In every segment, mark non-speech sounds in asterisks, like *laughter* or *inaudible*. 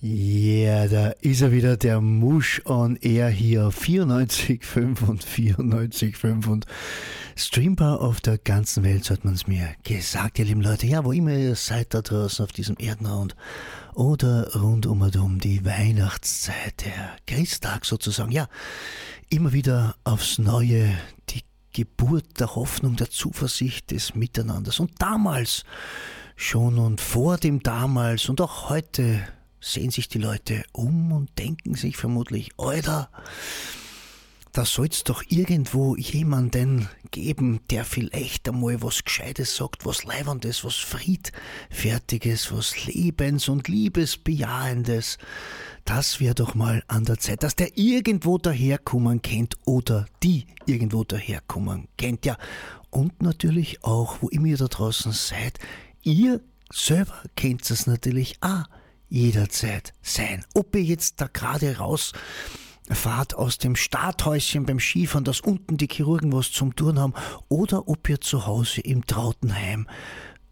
Ja, da ist er wieder, der Musch on Air hier auf 94,5 und 94,5 und streambar auf der ganzen Welt, so hat man es mir gesagt, ihr lieben Leute. Ja, wo immer ihr seid da draußen auf diesem Erdenrund oder rund um und um die Weihnachtszeit, der Christtag sozusagen. Ja, immer wieder aufs Neue die Geburt der Hoffnung, der Zuversicht des Miteinanders. Und damals schon und vor dem damals und auch heute sehen sich die Leute um und denken sich vermutlich, Alter, da soll's doch irgendwo jemanden geben, der vielleicht einmal was Gescheites sagt, was Leibendes, was Friedfertiges, was Lebens- und Liebesbejahendes. Das wäre doch mal an der Zeit, dass der irgendwo daherkommen kennt oder die irgendwo daherkommen kennt. Ja, und natürlich auch, wo immer ihr da draußen seid, ihr selber kennt es natürlich auch jederzeit sein. Ob ihr jetzt da gerade rausfahrt aus dem Starthäuschen beim Skifahren, dass unten die Chirurgen was zum Tun haben, oder ob ihr zu Hause im Trautenheim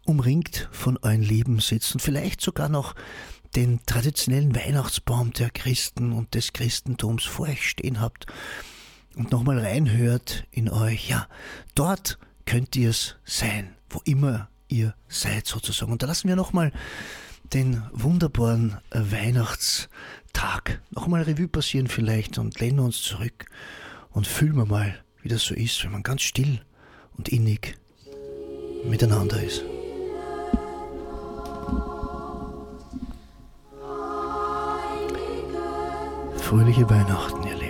umringt von euren Lieben sitzt und vielleicht sogar noch den traditionellen Weihnachtsbaum der Christen und des Christentums vor euch stehen habt und nochmal reinhört in euch, ja, dort könnt ihr es sein, wo immer ihr seid sozusagen. Und da lassen wir nochmal den wunderbaren Weihnachtstag nochmal Revue passieren vielleicht und lehnen uns zurück und fühlen wir mal, wie das so ist, wenn man ganz still und innig miteinander ist. Fröhliche Weihnachten, ihr Lieben.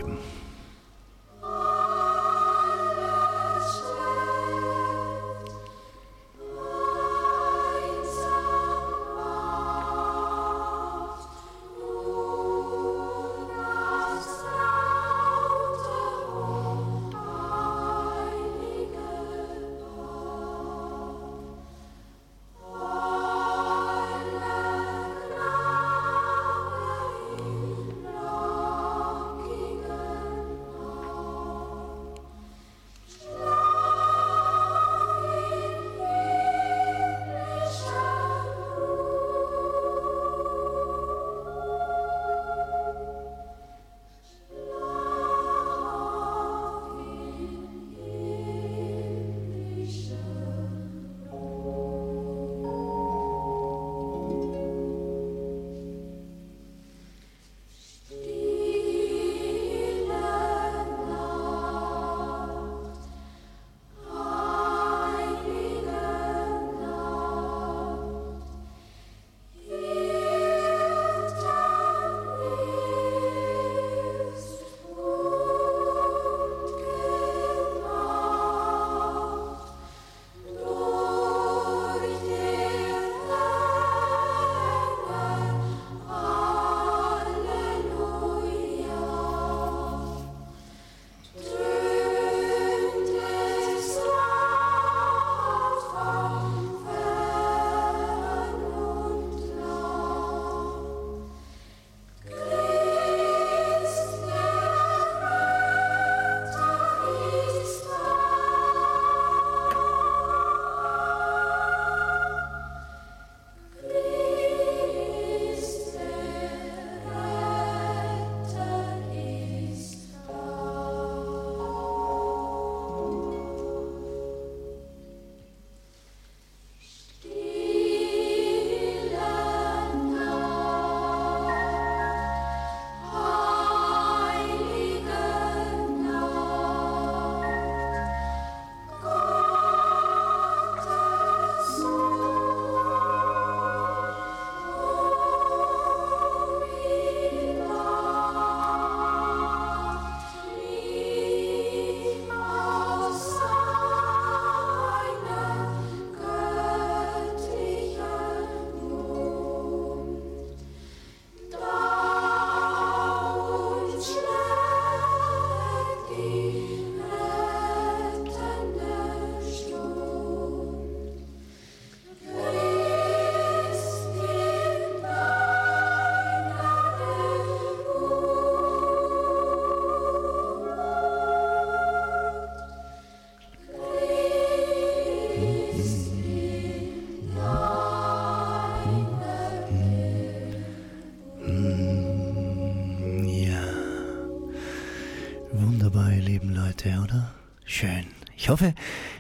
Ich hoffe,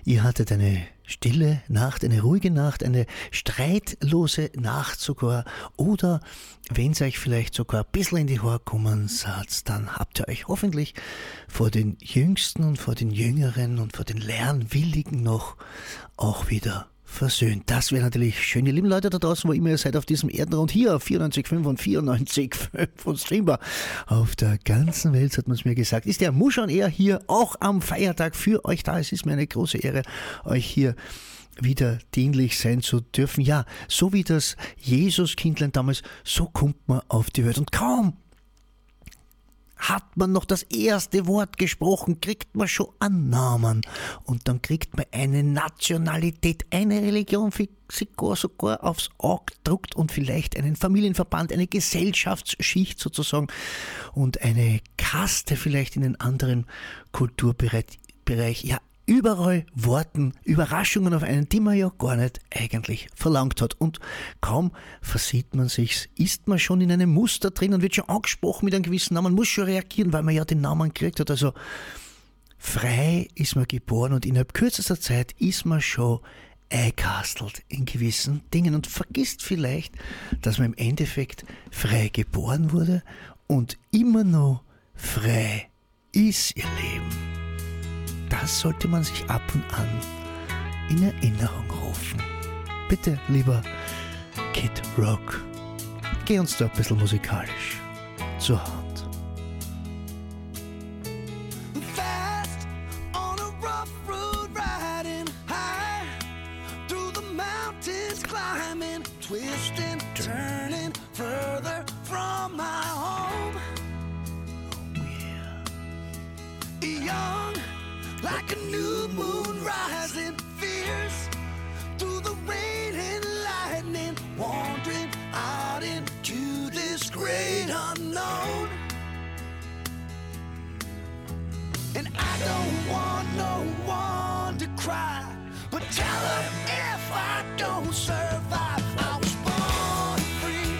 ihr hattet eine stille Nacht, eine ruhige Nacht, eine streitlose Nacht sogar. Oder wenn es euch vielleicht sogar ein bisschen in die Haare kommen seid, dann habt ihr euch hoffentlich vor den Jüngsten und vor den Jüngeren und vor den Lernwilligen noch auch wieder versöhnt. Das wäre natürlich schön. Ihr lieben Leute da draußen, wo immer ihr seid auf diesem Erdenrund, hier auf 94.5 und 94.5 und streambar. Auf der ganzen Welt, hat man es mir gesagt, ist der Muschan eher hier auch am Feiertag für euch da. Es ist mir eine große Ehre, euch hier wieder dienlich sein zu dürfen. Ja, so wie das Jesuskindlein damals, so kommt man auf die Welt. Und kaum hat man noch das erste Wort gesprochen, kriegt man schon Annahmen. Und dann kriegt man eine Nationalität, eine Religion, sogar, sogar aufs Auge druckt und vielleicht einen Familienverband, eine Gesellschaftsschicht sozusagen und eine Kaste vielleicht in einen anderen Kulturbereich. Ja, überall Worten, Überraschungen auf einen, die man ja gar nicht eigentlich verlangt hat. Und kaum versieht man sich's, ist man schon in einem Muster drin und wird schon angesprochen mit einem gewissen Namen, muss schon reagieren, weil man ja den Namen gekriegt hat. Also frei ist man geboren und innerhalb kürzester Zeit ist man schon eingekastelt in gewissen Dingen und vergisst vielleicht, dass man im Endeffekt frei geboren wurde und immer noch frei ist ihr Leben. Das sollte man sich ab und an in Erinnerung rufen. Bitte, lieber Kid Rock, geh uns da ein bisschen musikalisch zur Hand. twisting, turning further from my home. Oh, yeah. Young like a new moon rising fierce through the rain and lightning, wandering out into this great unknown. And I don't want no one to cry, but tell her if I don't survive, I was born free.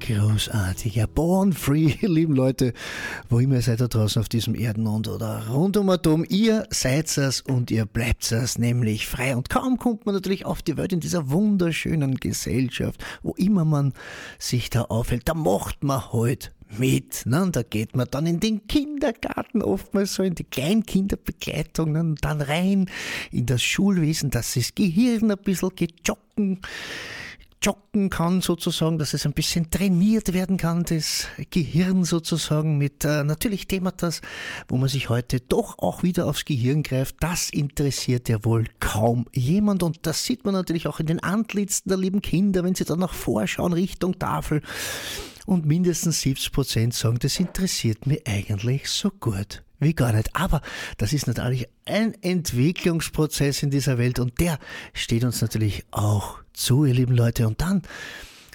Großartig. Ja, born free, *laughs* lieben Leute, wo immer ihr seid da draußen auf diesem Erdenrund oder rund um Atom, ihr seid es und ihr bleibt es, nämlich frei. Und kaum kommt man natürlich auf die Welt in dieser wunderschönen Gesellschaft, wo immer man sich da aufhält, da macht man halt mit. Ne? Und da geht man dann in den Kindergarten, oftmals so in die Kleinkinderbegleitung, ne? und dann rein in das Schulwesen, dass das Gehirn ein bisschen gejocken joggen kann sozusagen, dass es ein bisschen trainiert werden kann, das Gehirn sozusagen mit äh, natürlich Thematas, wo man sich heute doch auch wieder aufs Gehirn greift. Das interessiert ja wohl kaum jemand und das sieht man natürlich auch in den Antlitzen der lieben Kinder, wenn sie dann nach vorschauen Richtung Tafel und mindestens 70 Prozent sagen, das interessiert mich eigentlich so gut wie gar nicht. Aber das ist natürlich ein Entwicklungsprozess in dieser Welt und der steht uns natürlich auch zu, ihr lieben Leute. Und dann,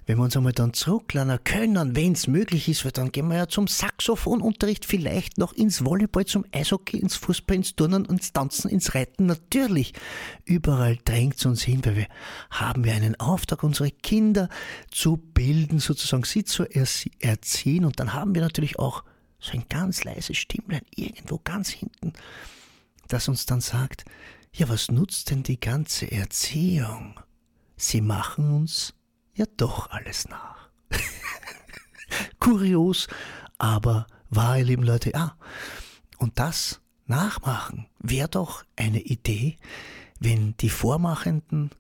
wenn wir uns einmal dann zurücklernen können, wenn es möglich ist, weil dann gehen wir ja zum Saxophonunterricht, vielleicht noch ins Volleyball, zum Eishockey, ins Fußball, ins Turnen, ins Tanzen, ins Reiten. Natürlich, überall drängt es uns hin, weil wir haben wir einen Auftrag, unsere Kinder zu bilden, sozusagen sie zu erziehen. Und dann haben wir natürlich auch so ein ganz leises Stimmlein irgendwo ganz hinten, das uns dann sagt, ja, was nutzt denn die ganze Erziehung? Sie machen uns ja doch alles nach. *laughs* Kurios, aber wahr, ihr lieben Leute, ja. Und das nachmachen wäre doch eine Idee, wenn die Vormachenden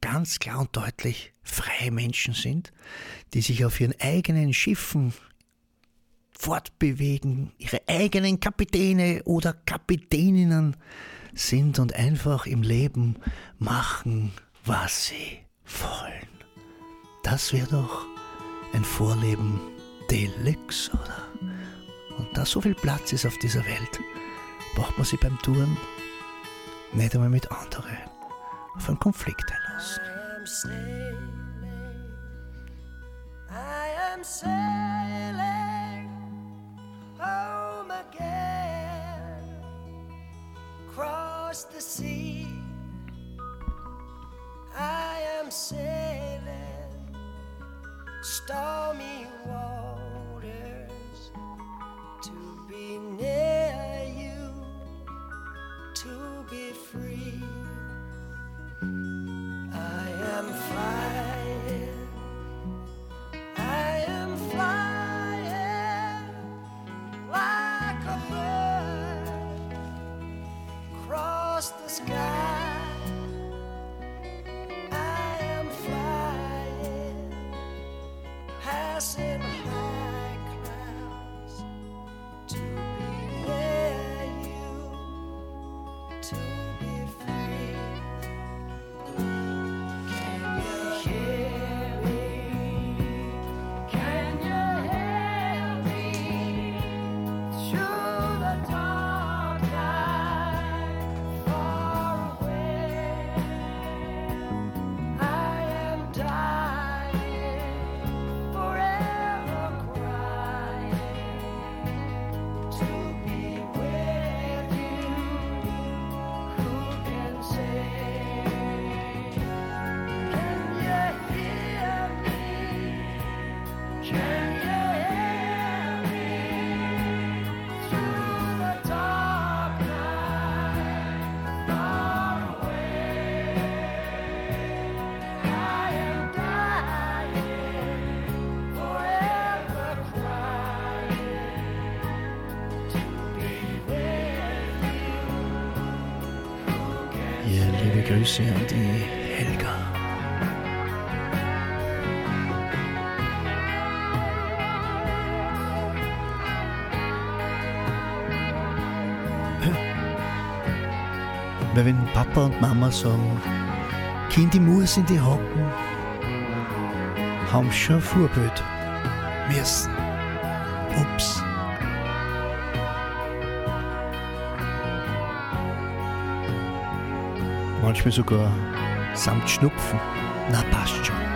ganz klar und deutlich freie Menschen sind, die sich auf ihren eigenen Schiffen fortbewegen, ihre eigenen Kapitäne oder Kapitäninnen sind und einfach im Leben machen, was sie wollen. Das wäre doch ein Vorleben Deluxe, oder? Und da so viel Platz ist auf dieser Welt, braucht man sich beim Touren nicht einmal mit anderen auf einen Konflikt einlassen. I am sailing home again across the sea. I am sailing stormy waters to be near you, to be free. Grüße an die Helga. Weil wenn Papa und Mama sagen, Kind, ich muss in die Hocken, haben schon Vorbild müssen. Ups. Manchmal sogar samt Schnupfen. Na, passt schon.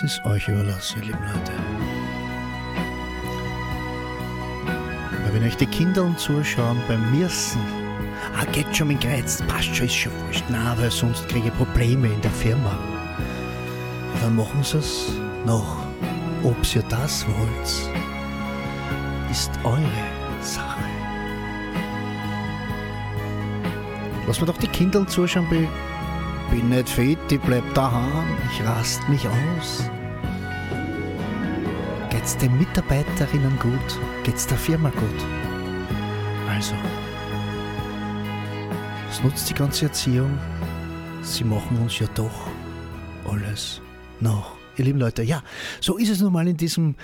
Ja, es ist euch überlassen, ihr lieben Leute. Weil wenn euch die Kinder zuschauen beim Mirsen, ah, geht schon mit Greiz, passt schon, ist schon wurscht. Na, weil sonst kriege ich Probleme in der Firma. Dann machen sie es noch. Ob ihr das wollt, ist eure Sache. Lass mir doch die Kinder zuschauen, bei bin nicht fit, ich bleib daheim, ich rast mich aus. Geht's den Mitarbeiterinnen gut? Geht's der Firma gut? Also, es nutzt die ganze Erziehung. Sie machen uns ja doch alles noch. Ihr lieben Leute, ja, so ist es nun mal in diesem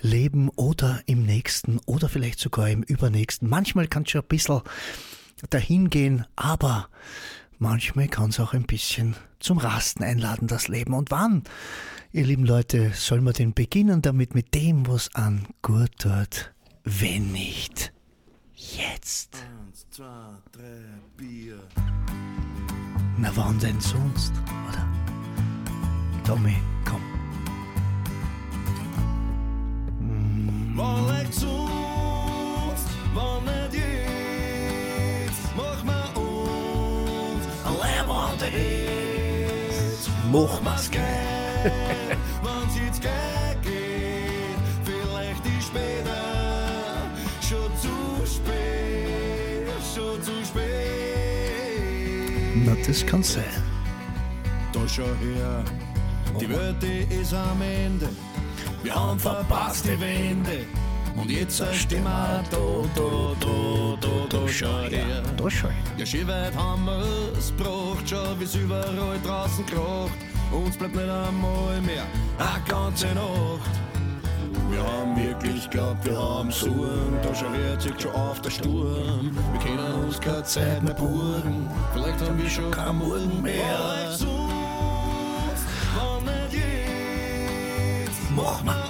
Leben oder im nächsten oder vielleicht sogar im übernächsten. Manchmal kann es schon ein bisschen dahin gehen, aber manchmal kann es auch ein bisschen zum Rasten einladen, das Leben. Und wann, ihr lieben Leute, soll man denn beginnen damit, mit dem, was an gut tut, wenn nicht jetzt? Eins, zwei, drei, Bier. Na wann denn sonst, oder? Tommy, komm. Wann nicht sonst, wann nicht jetzt, Hit. Mach mal's gleich. Wenn's jetzt gleich geht, vielleicht ist später schon zu spät, schon zu spät. Na, das kann sein. Da schau her, die Welt ist am Ende. Wir haben verpasst die Wende. Und jetzt stehen wir da, da, da, da, da, schau her. Da schau her. Ja, schön weit haben wir's gebracht, schau, wie's überall draußen kracht. Uns bleibt nicht einmal mehr eine ganze Nacht. Wir haben wirklich glaubt, wir haben's Uhren. Da schau her, zieht schon auf der Sturm. Wir können uns keine Zeit mehr burgen. Vielleicht haben wir schon kein Morgen mehr. Mach mal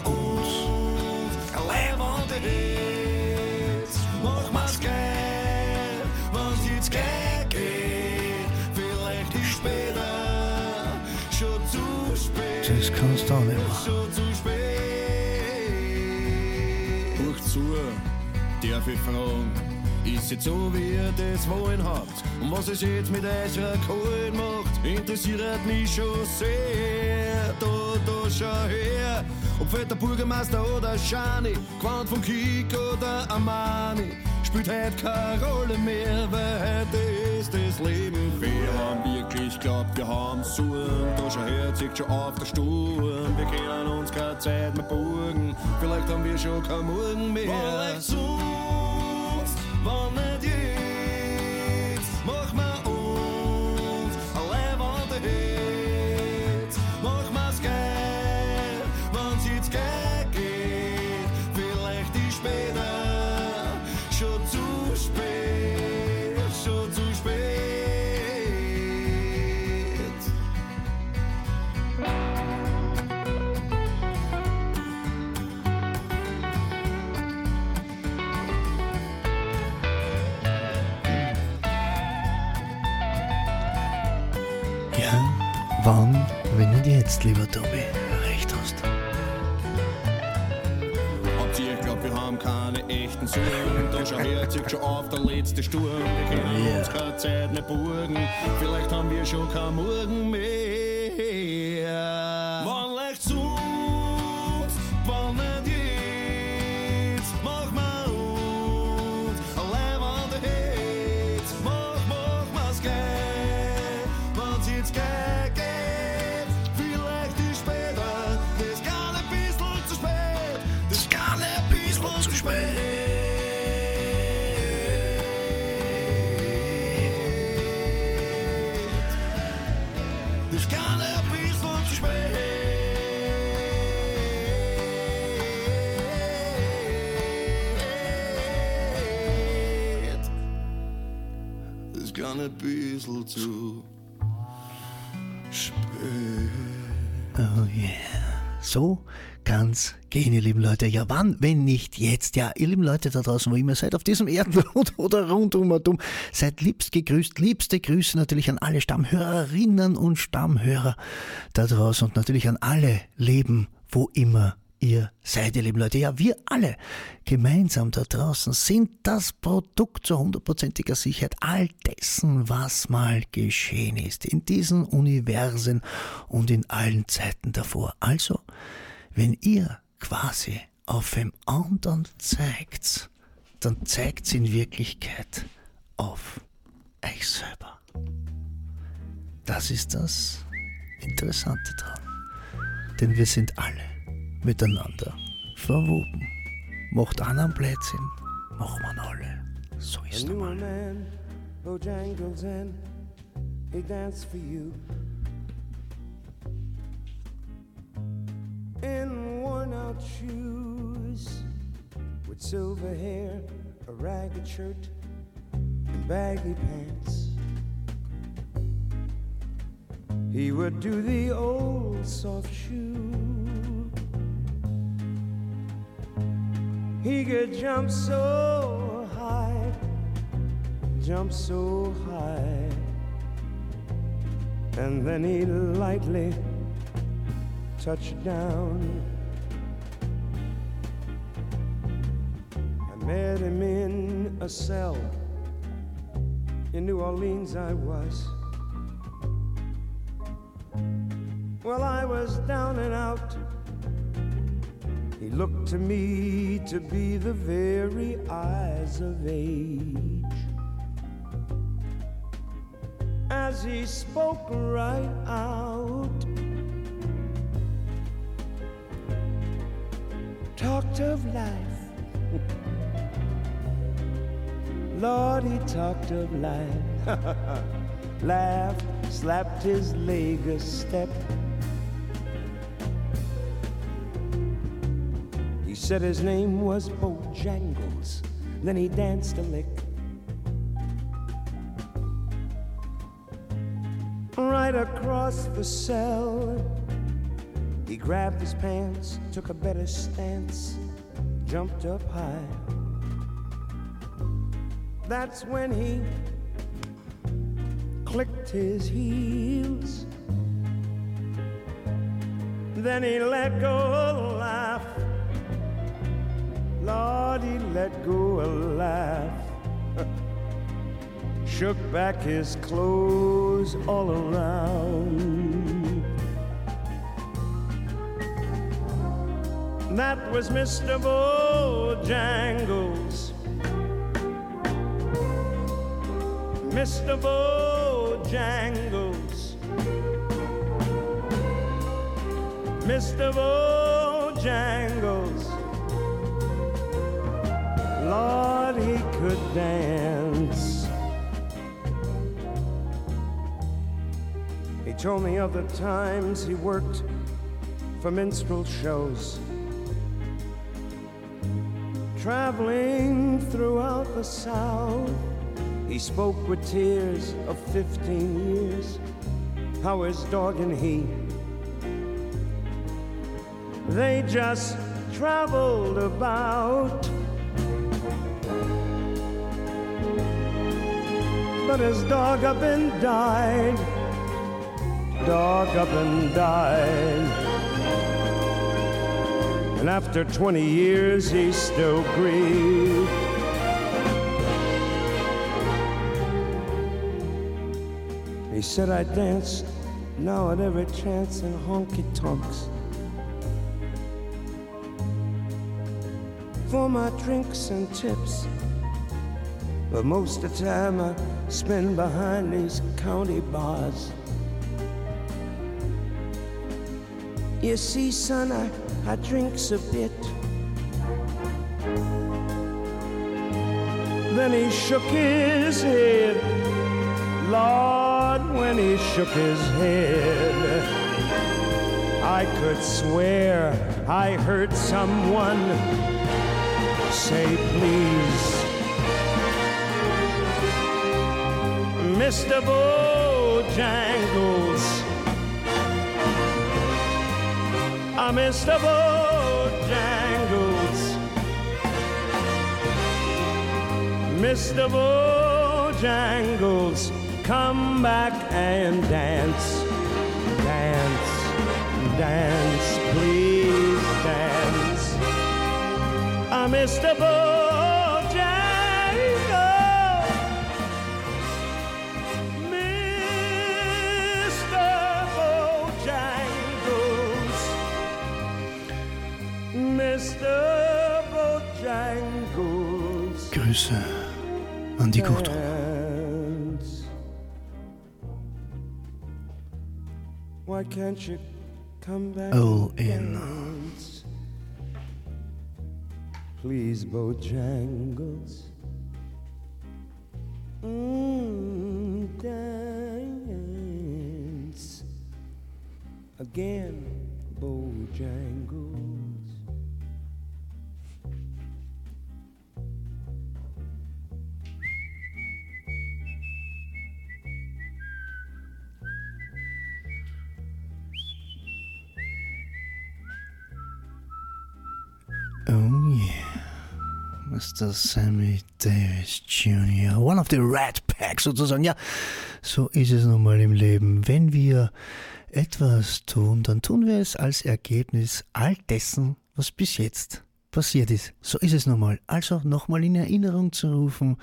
ich fragen, ist jetzt so, wie ihr das wollen habt? Und was es jetzt mit eurer Kohle macht, interessiert mich schon sehr. Da, da, schau her, ob fetter Bürgermeister oder Schani, Quant von Kik oder Amani, spielt heute keine Rolle mehr, weil heute ist das Leben fair. Wir haben wirklich glaubt, wir haben's zu, da schau her, zieht schon auf der Sturm. Wir können uns keine Zeit mehr burgen, vielleicht haben wir schon kein Morgen mehr. Wann nicht lieber Tobi? Recht hast. Habt ihr glaubt, wir haben keine echten Sorgen? Da schau her, zieht schon auf der letzte Sturm. Wir können Ja. uns keine Zeit nicht burgen. Vielleicht haben wir schon kein Morgen mehr. Bisschen zu spät. Oh yeah. So kann's gehen, ihr lieben Leute. Ja, wann, wenn nicht jetzt? Ja, ihr lieben Leute da draußen, wo immer seid, auf diesem Erdrund *laughs* oder rundum und um, seid liebst gegrüßt. Liebste Grüße natürlich an alle Stammhörerinnen und Stammhörer da draußen und natürlich an alle Leben, wo immer ihr seid, ihr lieben Leute. Ja, wir alle gemeinsam da draußen sind das Produkt zu hundertprozentiger Sicherheit all dessen, was mal geschehen ist in diesen Universen und in allen Zeiten davor. Also, wenn ihr quasi auf dem anderen zeigt, dann zeigt in Wirklichkeit auf euch selber. Das ist das Interessante dran. Denn wir sind alle miteinander verwoben. Macht einen Blödsinn, machen wir alle. So ist normal. man, Bojangles, and he danced for you. In worn out shoes, with silver hair, a ragged shirt, and baggy pants. He would do the old soft shoe. He could jump so high, jump so high, and then he'd lightly touch down. I met him in a cell in New Orleans. I was. Well, I was down and out. Looked to me to be the very eyes of age. As he spoke right out, talked of life. *laughs* Lord, he talked of life. *laughs* Laughed, slapped his leg a step. Said his name was Bojangles. Then he danced a lick. Right across the cell, he grabbed his pants, took a better stance, jumped up high. That's when he clicked his heels. Then he let go a He let go a laugh. *laughs* Shook back his clothes all around. That was Mr. Bojangles. Mr. Bojangles. Mr. Bojangles. Dance. He told me of the times he worked for minstrel shows, traveling throughout the South. He spoke with tears of 15 years, how his dog and he, they just traveled about. His dog up and died dog up and died. And after 20 years, he still grieved. He said I danced now at every chance in honky tonks. For my drinks and tips. But most of the time I spend behind these county bars. You see, son, I, I drinks a bit. Then he shook his head. Lord, when he shook his head, I could swear I heard someone say, please. Mr. Bojangles. I Mr. Bojangles. Mr. Bojangles, come back and dance. Dance, dance, please dance. I'm Mr. Bojangles. Grüße an die Gudrun. Dance. Why can't you come back? All and in. dance? Please, Bojangles. Mm, dance again, Bojangles. Oh yeah. Mr. Sammy Davis Jr., one of the Rat Pack sozusagen. Ja, so ist es nun mal im Leben. Wenn wir etwas tun, dann tun wir es als Ergebnis all dessen, was bis jetzt passiert ist. So ist es nun mal. Also nochmal in Erinnerung zu rufen,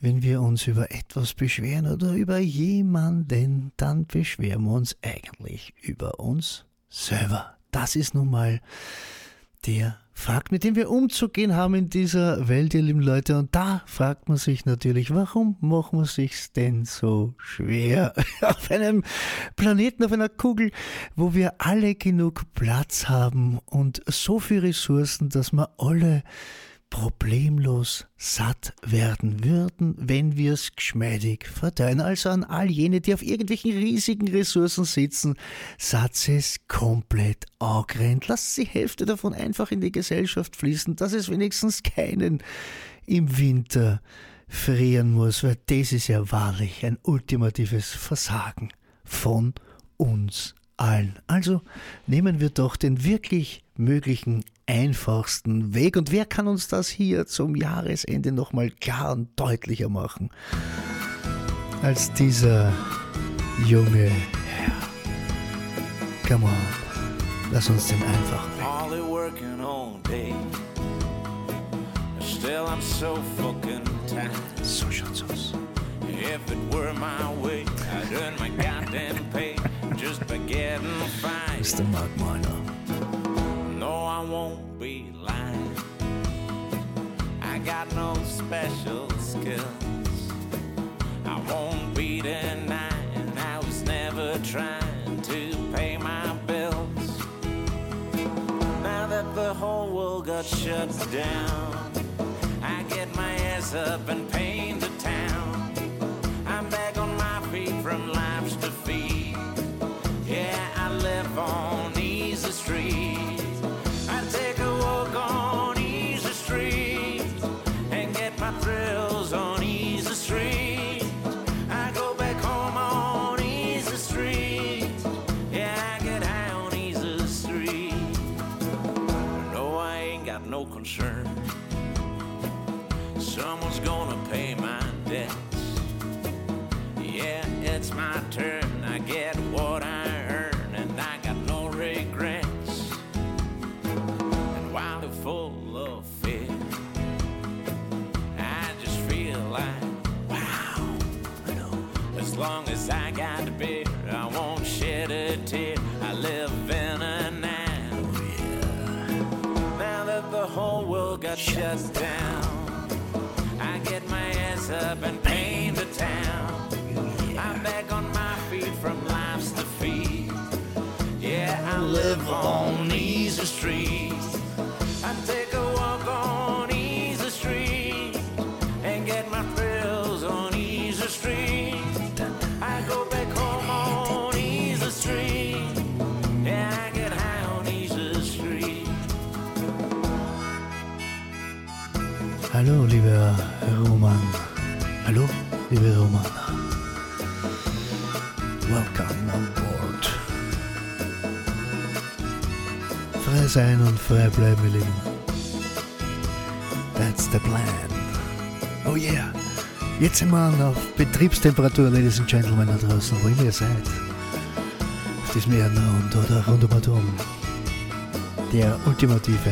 wenn wir uns über etwas beschweren oder über jemanden, dann beschweren wir uns eigentlich über uns selber. Das ist nun mal der Fakt, mit dem wir umzugehen haben in dieser Welt, ihr lieben Leute. Und da fragt man sich natürlich, warum machen wir sich's denn so schwer? *laughs* auf einem Planeten, auf einer Kugel, wo wir alle genug Platz haben und so viele Ressourcen, dass wir alle problemlos satt werden würden, wenn wir es geschmeidig verteilen. Also an all jene, die auf irgendwelchen riesigen Ressourcen sitzen, Satz es komplett angrennt. Lasst die Hälfte davon einfach in die Gesellschaft fließen, dass es wenigstens keinen im Winter frieren muss, weil das ist ja wahrlich ein ultimatives Versagen von uns allen. Also nehmen wir doch den wirklich möglichen einfachsten Weg. Und wer kann uns das hier zum Jahresende nochmal klar und deutlicher machen als dieser junge Herr? Come on, lass uns den einfachen Weg. Still, I'm so fucking tired. So schaut's aus. If it were my way, I'd earn my goddamn pay just by getting fine. Mr. Mark Miner. I won't be lying. I got no special skills. I won't be denying I was never trying to pay my bills. Now that the whole world got shut down, I get my ass up and paint the town. I'm back on my feet from life's defeat. Yeah, I live on Easy Street. Concern. Someone's gonna pay my debts. Yeah, it's my turn. Sind auf Betriebstemperatur, Ladies and Gentlemen, da draußen, wo ihr seid. Auf diesem Erdenrund oder rund um um. Der ultimative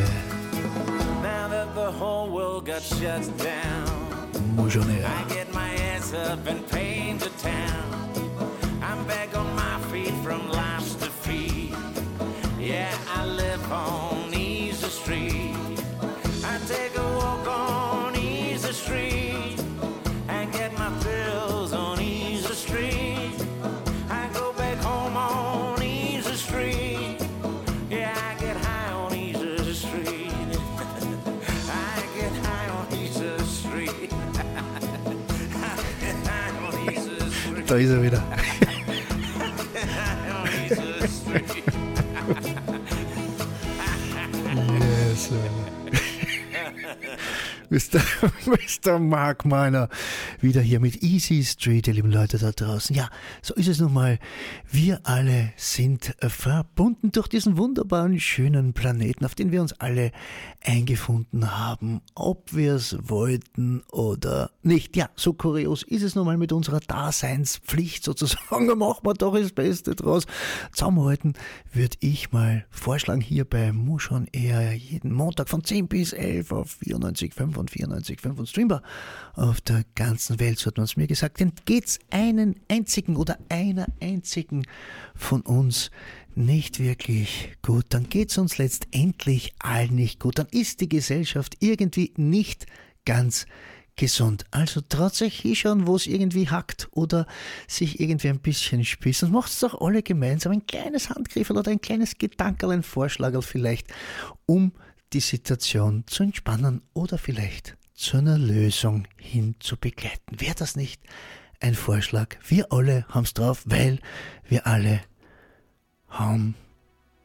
street. Yes. *laughs* Mr. *laughs* Mr. Mark Miner wieder hier mit Easy Street, ihr lieben Leute da draußen. Ja, so ist es nun mal. Wir alle sind verbunden durch diesen wunderbaren, schönen Planeten, auf den wir uns alle eingefunden haben, ob wir es wollten oder nicht. Ja, so kurios ist es nun mal mit unserer Daseinspflicht sozusagen. *laughs* Machen wir doch das Beste draus. Zusammenhalten würde ich mal vorschlagen, hier bei Muschon eher jeden Montag von 10 bis 11 auf 94,5 und 94,5 und Streambar auf der ganzen Welt, so hat man es mir gesagt. Denn geht's einen einzigen oder einer einzigen von uns nicht wirklich gut, dann geht's uns letztendlich allen nicht gut. Dann ist die Gesellschaft irgendwie nicht ganz gesund. Also euch hinschauen, wo es irgendwie hackt oder sich irgendwie ein bisschen spießt. Und macht es doch alle gemeinsam ein kleines Handgriff oder ein kleines Gedankerl, ein Vorschlag vielleicht, um die Situation zu entspannen oder vielleicht zu einer Lösung hin zu begleiten. Wäre das nicht ein Vorschlag? Wir alle haben es drauf, weil wir alle haben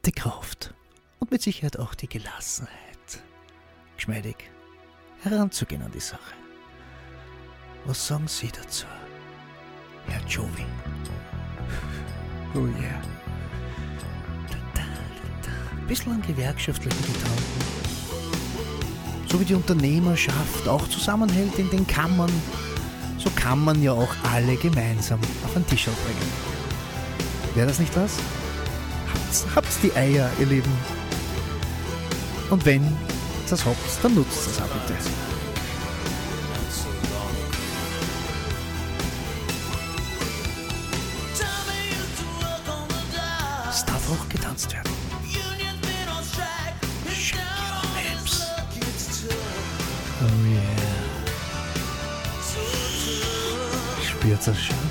die Kraft und mit Sicherheit auch die Gelassenheit, geschmeidig heranzugehen an die Sache. Was sagen Sie dazu, Herr Jovi? Oh yeah. Bisschen an gewerkschaftlichen Gedanken. So wie die Unternehmerschaft auch zusammenhält in den Kammern, so kann man ja auch alle gemeinsam auf den Tisch bringen. Wäre das nicht was? Habt's, habt's die Eier, ihr Lieben. Und wenn das habt, dann nutzt es auch bitte. Es darf auch getanzt werden. Spürt das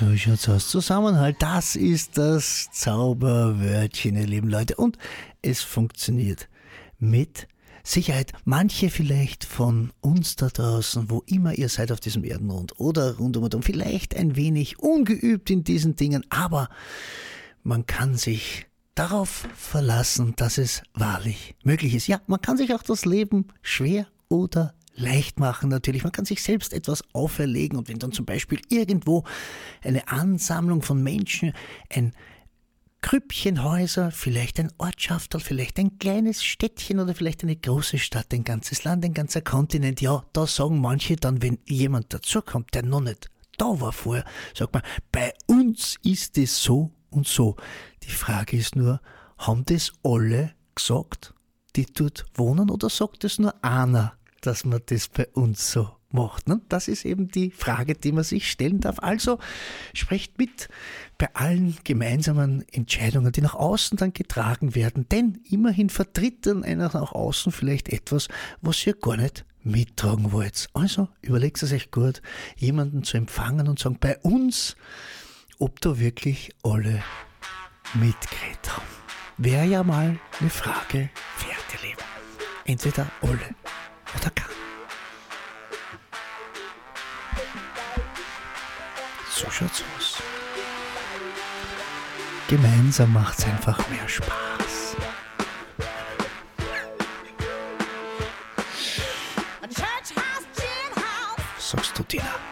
So schaut's aus. Zusammenhalt, das ist das Zauberwörtchen, ihr lieben Leute. Und es funktioniert mit Sicherheit. Manche vielleicht von uns da draußen, wo immer ihr seid auf diesem Erdenrund oder rund um und um, vielleicht ein wenig ungeübt in diesen Dingen, aber man kann sich darauf verlassen, dass es wahrlich möglich ist. Ja, man kann sich auch das Leben schwer oder leicht machen natürlich. Man kann sich selbst etwas auferlegen und wenn dann zum Beispiel irgendwo eine Ansammlung von Menschen, ein Krüppchenhäuser, vielleicht ein Ortschafterl, vielleicht ein kleines Städtchen oder vielleicht eine große Stadt, ein ganzes Land, ein ganzer Kontinent. Ja, da sagen manche dann, wenn jemand dazukommt, der noch nicht da war vorher, sagt man, bei uns ist es so und so. Die Frage ist nur, haben das alle gesagt, die dort wohnen, oder sagt es nur einer? Dass man das bei uns so macht. Ne? Das ist eben die Frage, die man sich stellen darf. Also sprecht mit bei allen gemeinsamen Entscheidungen, die nach außen dann getragen werden, denn immerhin vertritt dann einer nach außen vielleicht etwas, was ihr gar nicht mittragen wollt. Also überlegt es euch gut, jemanden zu empfangen und sagen, bei uns, ob da wirklich alle mitgeredet haben. Wäre ja mal eine Frage Lieben. Entweder alle oder kann. So schaut's aus. Gemeinsam macht's einfach mehr Spaß. Sagst du, Dina?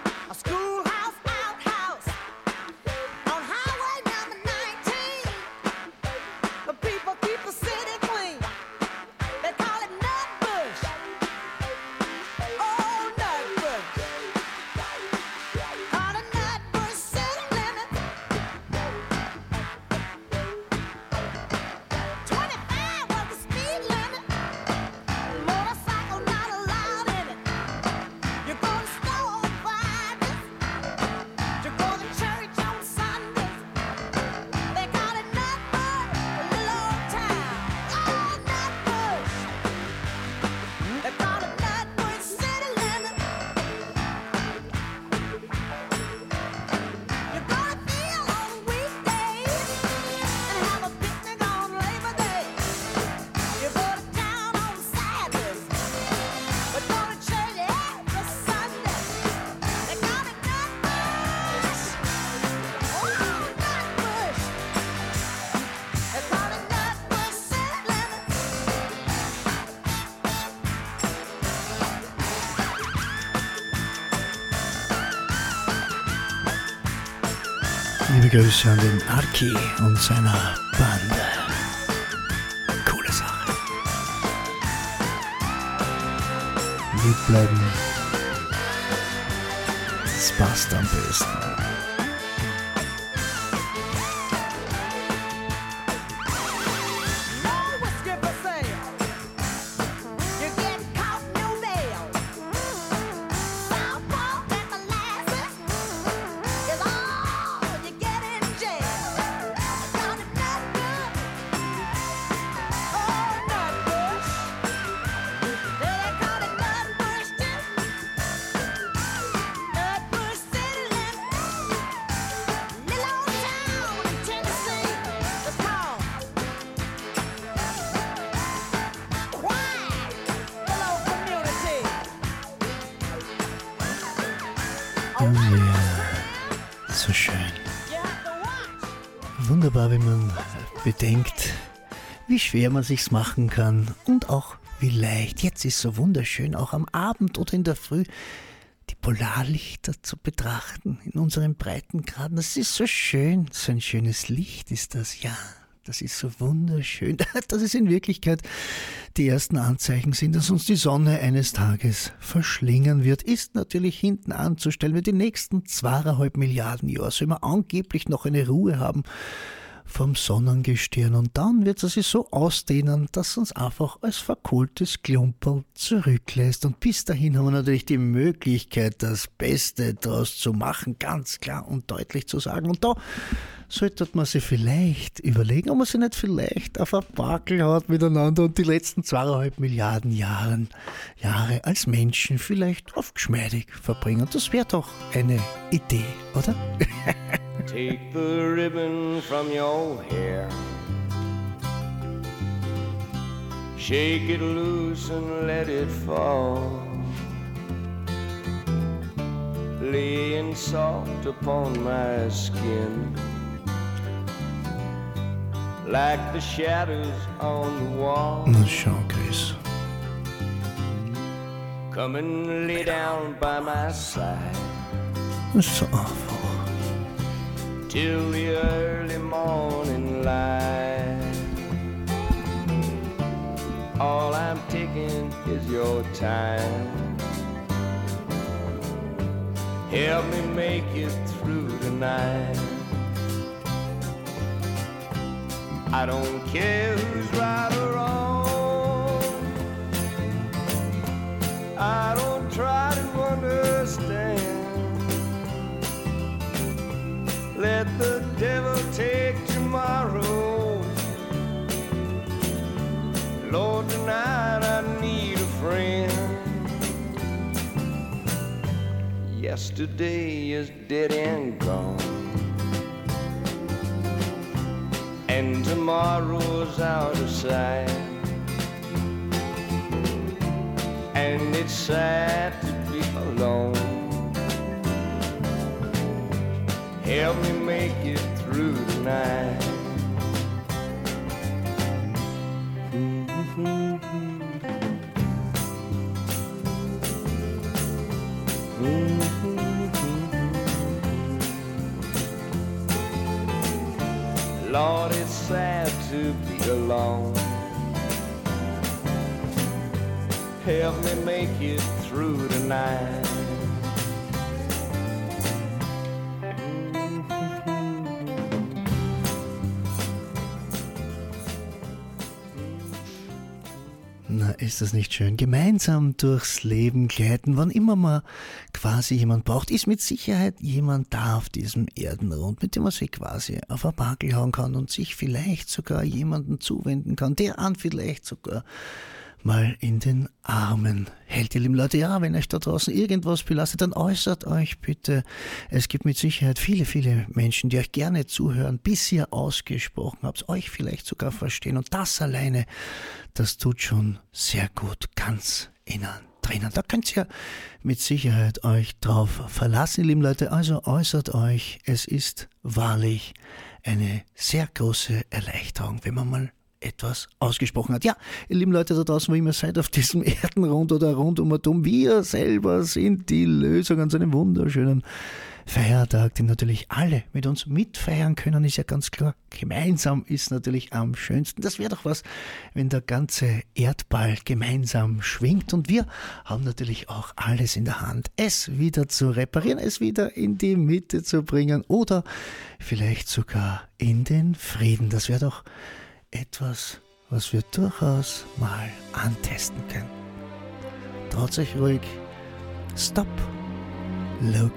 Liebe Grüße an den Arki und seiner Bande. Coole Sache. Lieb bleiben. Das passt am besten. Schwer man sich's machen kann und auch wie leicht. Jetzt ist so wunderschön, auch am Abend oder in der Früh die Polarlichter zu betrachten in unseren Breitengraden. Das ist so schön, so ein schönes Licht ist das, ja. Das ist so wunderschön, *laughs* dass es in Wirklichkeit die ersten Anzeichen sind, dass uns die Sonne eines Tages verschlingen wird, ist natürlich hinten anzustellen. Wir die nächsten zweieinhalb Milliarden Jahre soll man angeblich noch eine Ruhe haben vom Sonnengestirn und dann wird es sich so ausdehnen, dass uns einfach als verkohltes Klumperl zurücklässt. Und bis dahin haben wir natürlich die Möglichkeit, das Beste daraus zu machen, ganz klar und deutlich zu sagen. Und da sollte man sich vielleicht überlegen, ob man sich nicht vielleicht auf ein Bakel hat miteinander und die letzten zweieinhalb Milliarden Jahren, Jahre als Menschen vielleicht auf geschmeidig verbringen. Das wäre doch eine Idee, oder? *laughs* Take the ribbon from your hair. Shake it loose and let it fall. Laying soft upon my skin. Like the shadows on the wall. Schau, Chris. Come and lay down by my side. Ist so einfach. Till the early morning light. All I'm taking is your time. Help me make it through the night. I don't care who's right or wrong. I don't try to understand. Let the devil take tomorrow. Lord, tonight I need a friend. Yesterday is dead and gone. And tomorrow's out of sight. And it's sad to be alone. Lord, it's sad to be alone. Help me make it through the night. Ist das nicht schön? Gemeinsam durchs Leben gleiten, wann immer man quasi jemand braucht, ist mit Sicherheit jemand da auf diesem Erdenrund, mit dem man sich quasi auf ein Bakel hauen kann und sich vielleicht sogar jemanden zuwenden kann, der an vielleicht sogar mal in den Armen hält. Ihr lieben Leute, ja, wenn euch da draußen irgendwas belastet, dann äußert euch bitte. Es gibt mit Sicherheit viele, viele Menschen, die euch gerne zuhören, bis ihr ausgesprochen habt, euch vielleicht sogar verstehen. Und das alleine, das tut schon sehr gut, ganz innen drinnen. Da könnt ihr mit Sicherheit euch drauf verlassen, ihr lieben Leute. Also äußert euch. Es ist wahrlich eine sehr große Erleichterung, wenn man mal etwas ausgesprochen hat. Ja, ihr lieben Leute da draußen, wo immer seid, auf diesem *laughs* Erdenrund oder rund um um, wir selber sind die Lösung an so einem wunderschönen Feiertag, den natürlich alle mit uns mitfeiern können, ist ja ganz klar. Gemeinsam ist natürlich am schönsten. Das wäre doch was, wenn der ganze Erdball gemeinsam schwingt und wir haben natürlich auch alles in der Hand, es wieder zu reparieren, es wieder in die Mitte zu bringen oder vielleicht sogar in den Frieden. Das wäre doch etwas, was wir durchaus mal antesten können. Traut euch ruhig. Stop, look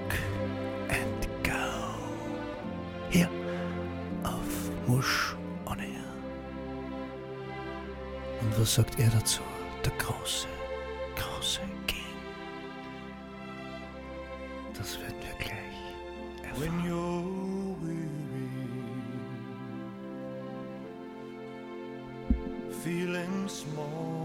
and go. Hier auf Musch on Air. Und was sagt er dazu? Der große, große King. Das werden wir gleich erfahren. Small,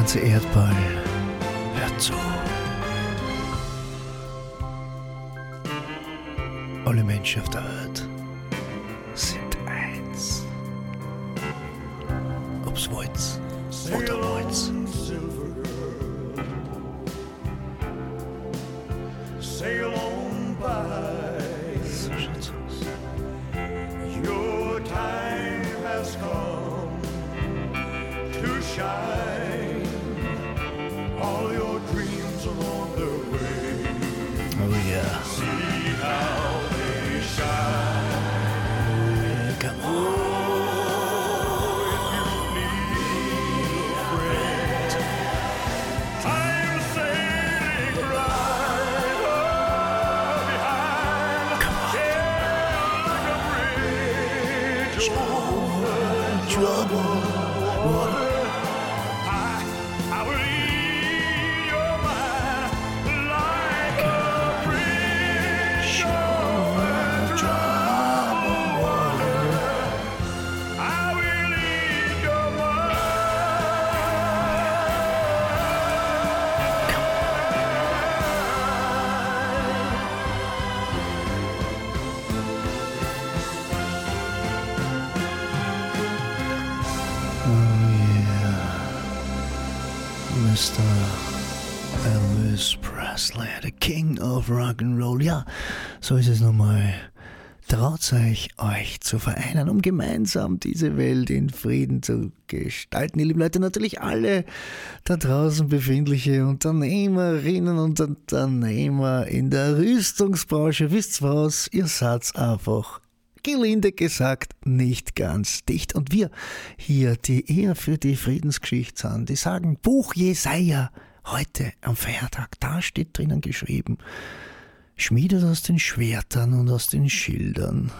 ganze Erdball hört zu. Alle Menschen auf der of Rock and Roll. Ja, so ist es nun mal. Traut euch, euch zu vereinen, um gemeinsam diese Welt in Frieden zu gestalten. Ihr lieben Leute, natürlich alle da draußen befindliche Unternehmerinnen und Unternehmer in der Rüstungsbranche. Wisst was? Ihr seid einfach gelinde gesagt, nicht ganz dicht. Und wir hier, die eher für die Friedensgeschichte sind, die sagen, Buch Jesaja, heute am Feiertag, da steht drinnen geschrieben, schmiedet aus den Schwertern und aus den Schildern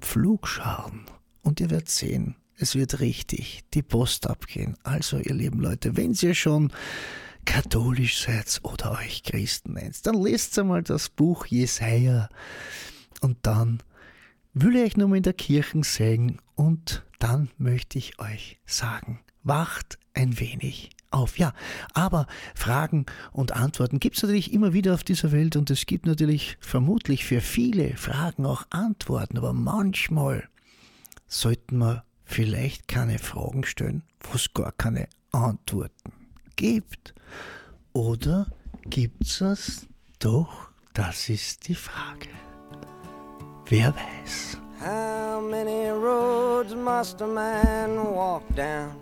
Pflugscharen. Und ihr werdet sehen, es wird richtig die Post abgehen. Also, ihr lieben Leute, wenn ihr schon katholisch seid oder euch Christen nennt, dann lest einmal das Buch Jesaja und dann will ich euch nochmal in der Kirche sehen und dann möchte ich euch sagen, wacht ein wenig auf. Ja, aber Fragen und Antworten gibt es natürlich immer wieder auf dieser Welt und es gibt natürlich vermutlich für viele Fragen auch Antworten, aber manchmal sollten wir vielleicht keine Fragen stellen, wo es gar keine Antworten gibt. Oder gibt es doch? Das ist die Frage. Wer weiß? How many roads must a man walk down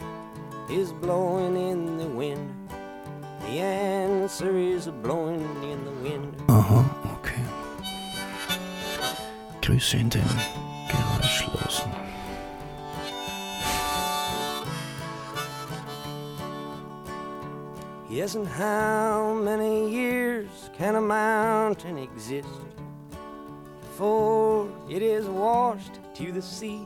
is blowing in the wind. The answer is blowing in the wind. Aha, okay. Grüße in den Geräuschlosen. Yes, and how many years can a mountain exist before it is washed to the sea?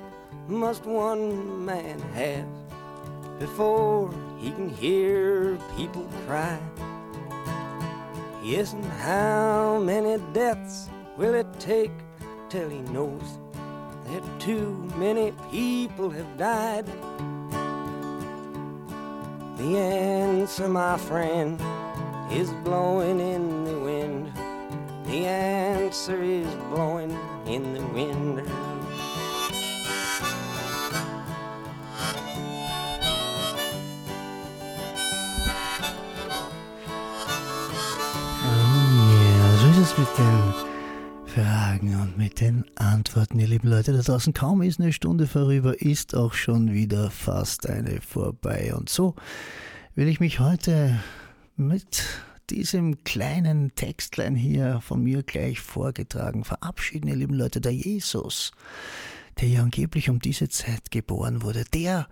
must one man have before he can hear people cry? Yes, and how many deaths will it take till he knows that too many people have died? The answer, my friend, is blowing in the wind. The answer is blowing in the wind. Es mit den Fragen und mit den Antworten, ihr lieben Leute da draußen. Kaum ist eine Stunde vorüber, ist auch schon wieder fast eine vorbei. Und so will ich mich heute mit diesem kleinen Textlein hier von mir gleich vorgetragen verabschieden, ihr lieben Leute. Der Jesus, der ja angeblich um diese Zeit geboren wurde, der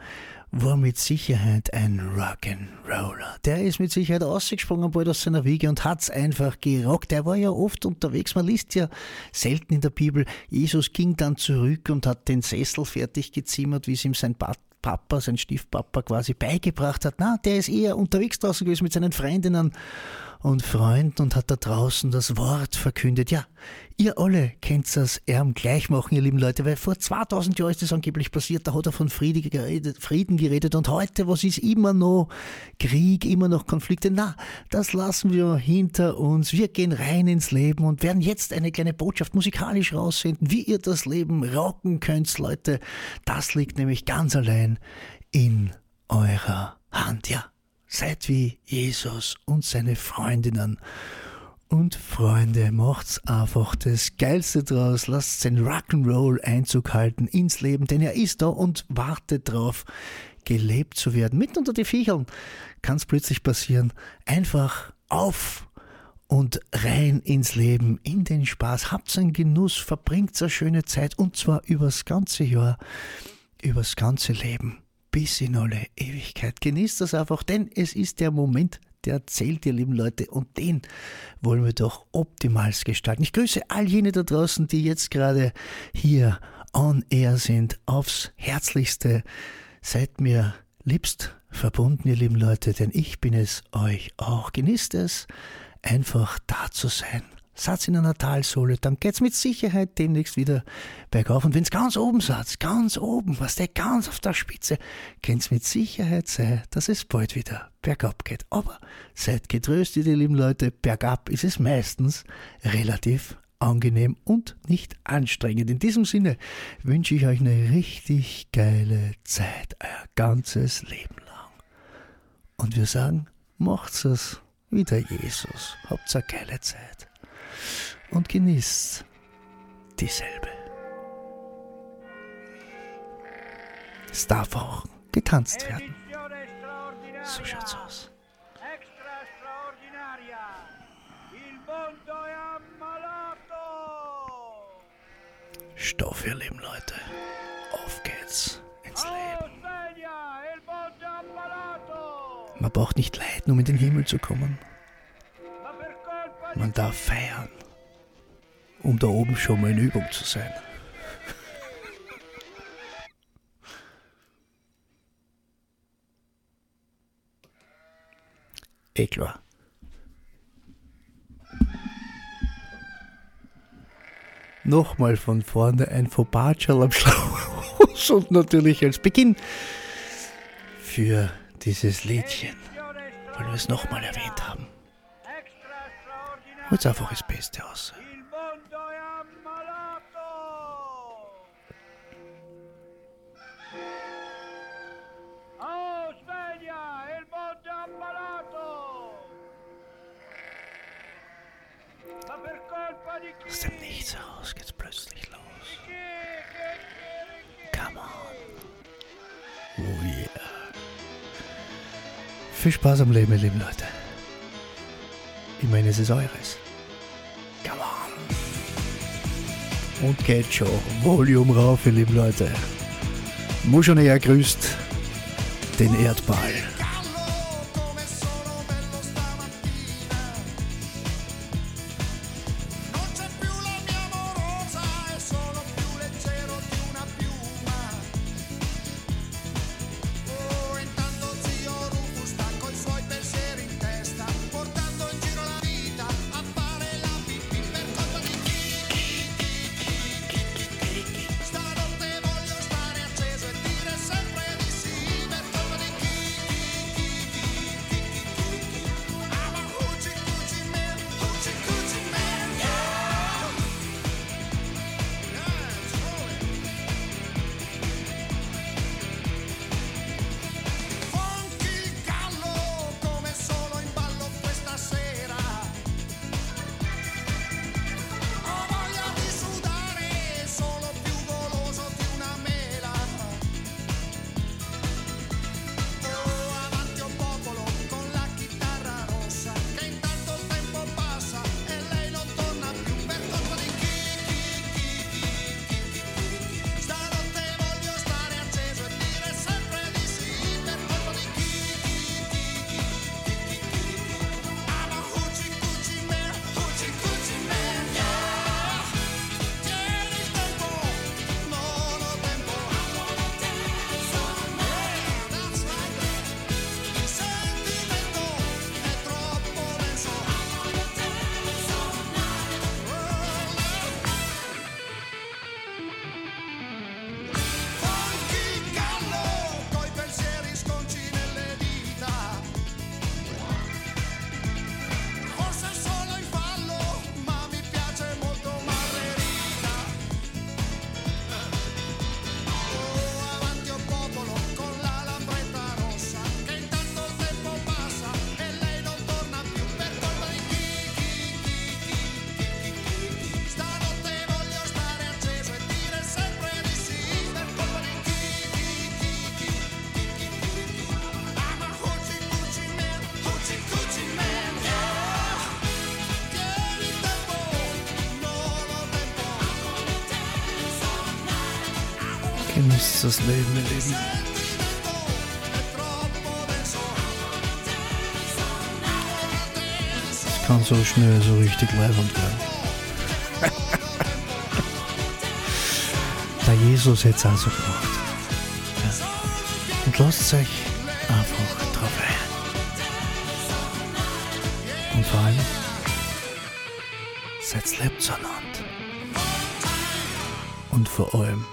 war mit Sicherheit ein Rock'n'Roller. Der ist mit Sicherheit ausgesprungen bald aus seiner Wiege und hat's einfach gerockt. Der war ja oft unterwegs. Man liest ja selten in der Bibel, Jesus ging dann zurück und hat den Sessel fertig gezimmert, wie es ihm sein Pat Papa, sein Stiefpapa quasi beigebracht hat. Na, der ist eher unterwegs draußen gewesen mit seinen Freundinnen und Freunden und hat da draußen das Wort verkündet. Ja, ihr alle kennt das Erm gleich machen, ihr lieben Leute, weil vor 2000 Jahren ist das angeblich passiert, da hat er von Frieden geredet, Frieden geredet und heute, was ist immer noch Krieg, immer noch Konflikte? Na, das lassen wir hinter uns. Wir gehen rein ins Leben und werden jetzt eine kleine Botschaft musikalisch raussenden, wie ihr das Leben rocken könnt, Leute. Das liegt nämlich ganz allein in eurer Hand, ja. Seid wie Jesus und seine Freundinnen und Freunde. Macht's einfach das Geilste draus. Lasst den Rock'n'Roll Einzug halten ins Leben, denn er ist da und wartet drauf, gelebt zu werden. Mitten unter die Viecheln kann's plötzlich passieren. Einfach auf und rein ins Leben, in den Spaß. Habt einen Genuss, verbringt eine schöne Zeit und zwar übers ganze Jahr, übers ganze Leben bis in alle Ewigkeit. Genießt das einfach, denn es ist der Moment, der zählt, ihr lieben Leute, und den wollen wir doch optimals gestalten. Ich grüße all jene da draußen, die jetzt gerade hier on air sind, aufs Herzlichste. Seid mir liebst verbunden, ihr lieben Leute, denn ich bin es euch auch. Genießt es, einfach da zu sein. Satz in einer Talsohle, dann geht's mit Sicherheit demnächst wieder bergauf. Und wenn's ganz oben satz, ganz oben, was der ganz auf der Spitze, kann's mit Sicherheit sein, dass es bald wieder bergab geht. Aber seid getröstet, ihr lieben Leute, bergab ist es meistens relativ angenehm und nicht anstrengend. In diesem Sinne wünsche ich euch eine richtig geile Zeit, euer ganzes Leben lang. Und wir sagen, macht's es wieder, Jesus. Habt eine geile Zeit und genießt dieselbe. Es darf auch getanzt werden. So schaut's aus. Stoff, ihr lieben Leute. Auf geht's ins Leben. Man braucht nicht leiden, um in den Himmel zu kommen. Man darf feiern, um da oben schon mal in Übung zu sein. *laughs* Eklar. Nochmal von vorne ein Fobachal am Schlauch *laughs* und natürlich als Beginn für dieses Liedchen, weil wir es nochmal erwähnt haben. Senza Foris Bestios. Aus dem Nichts heraus geht's plötzlich los. Come on. Oh yeah. Viel Spaß am Leben, ihr lieben Leute. Ich meine, es ist eures. Come on. Und geht schon. Volume rauf, ihr lieben Leute. Muschone ja grüßt den Erdball. ist das Leben, ihr Lieben. Ich kann so schnell so richtig leibend werden. *laughs* Der Jesus jetzt also auch gemacht. Ja. Und lasst euch einfach drauf ein. Und vor allem, seid lieb zueinander. Und vor allem,